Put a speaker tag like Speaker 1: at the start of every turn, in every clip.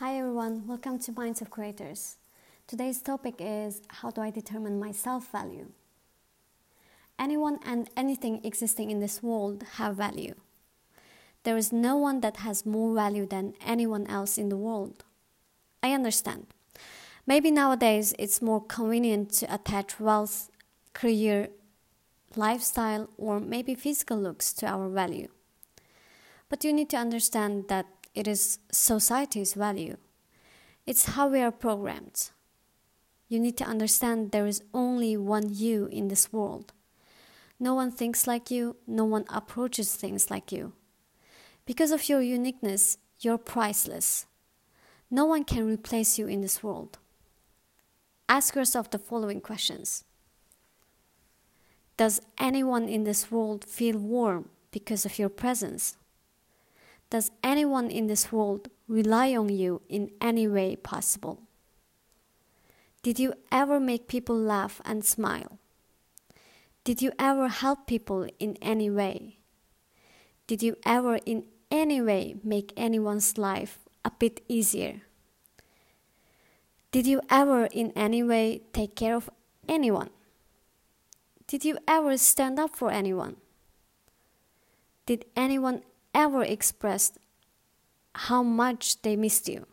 Speaker 1: Hi everyone, welcome to Minds of Creators. Today's topic is how do I determine my self value? Anyone and anything existing in this world have value. There is no one that has more value than anyone else in the world. I understand. Maybe nowadays it's more convenient to attach wealth, career, lifestyle, or maybe physical looks to our value. But you need to understand that it is society's value. It's how we are programmed. You need to understand there is only one you in this world. No one thinks like you, no one approaches things like you. Because of your uniqueness, you're priceless. No one can replace you in this world. Ask yourself the following questions Does anyone in this world feel warm because of your presence? Does anyone in this world rely on you in any way possible? Did you ever make people laugh and smile? Did you ever help people in any way? Did you ever in any way make anyone's life a bit easier? Did you ever in any way take care of anyone? Did you ever stand up for anyone? Did anyone ever expressed how much they missed you?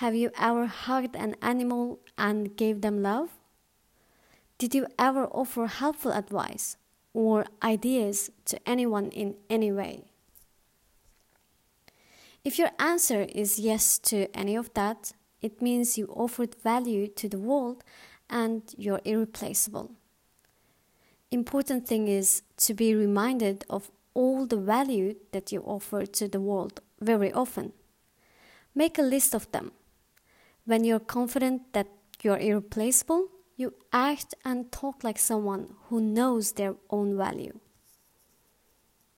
Speaker 1: Have you ever hugged an animal and gave them love? Did you ever offer helpful advice or ideas to anyone in any way? If your answer is yes to any of that, it means you offered value to the world and you're irreplaceable. Important thing is to be reminded of all the value that you offer to the world very often. Make a list of them. When you're confident that you're irreplaceable, you act and talk like someone who knows their own value.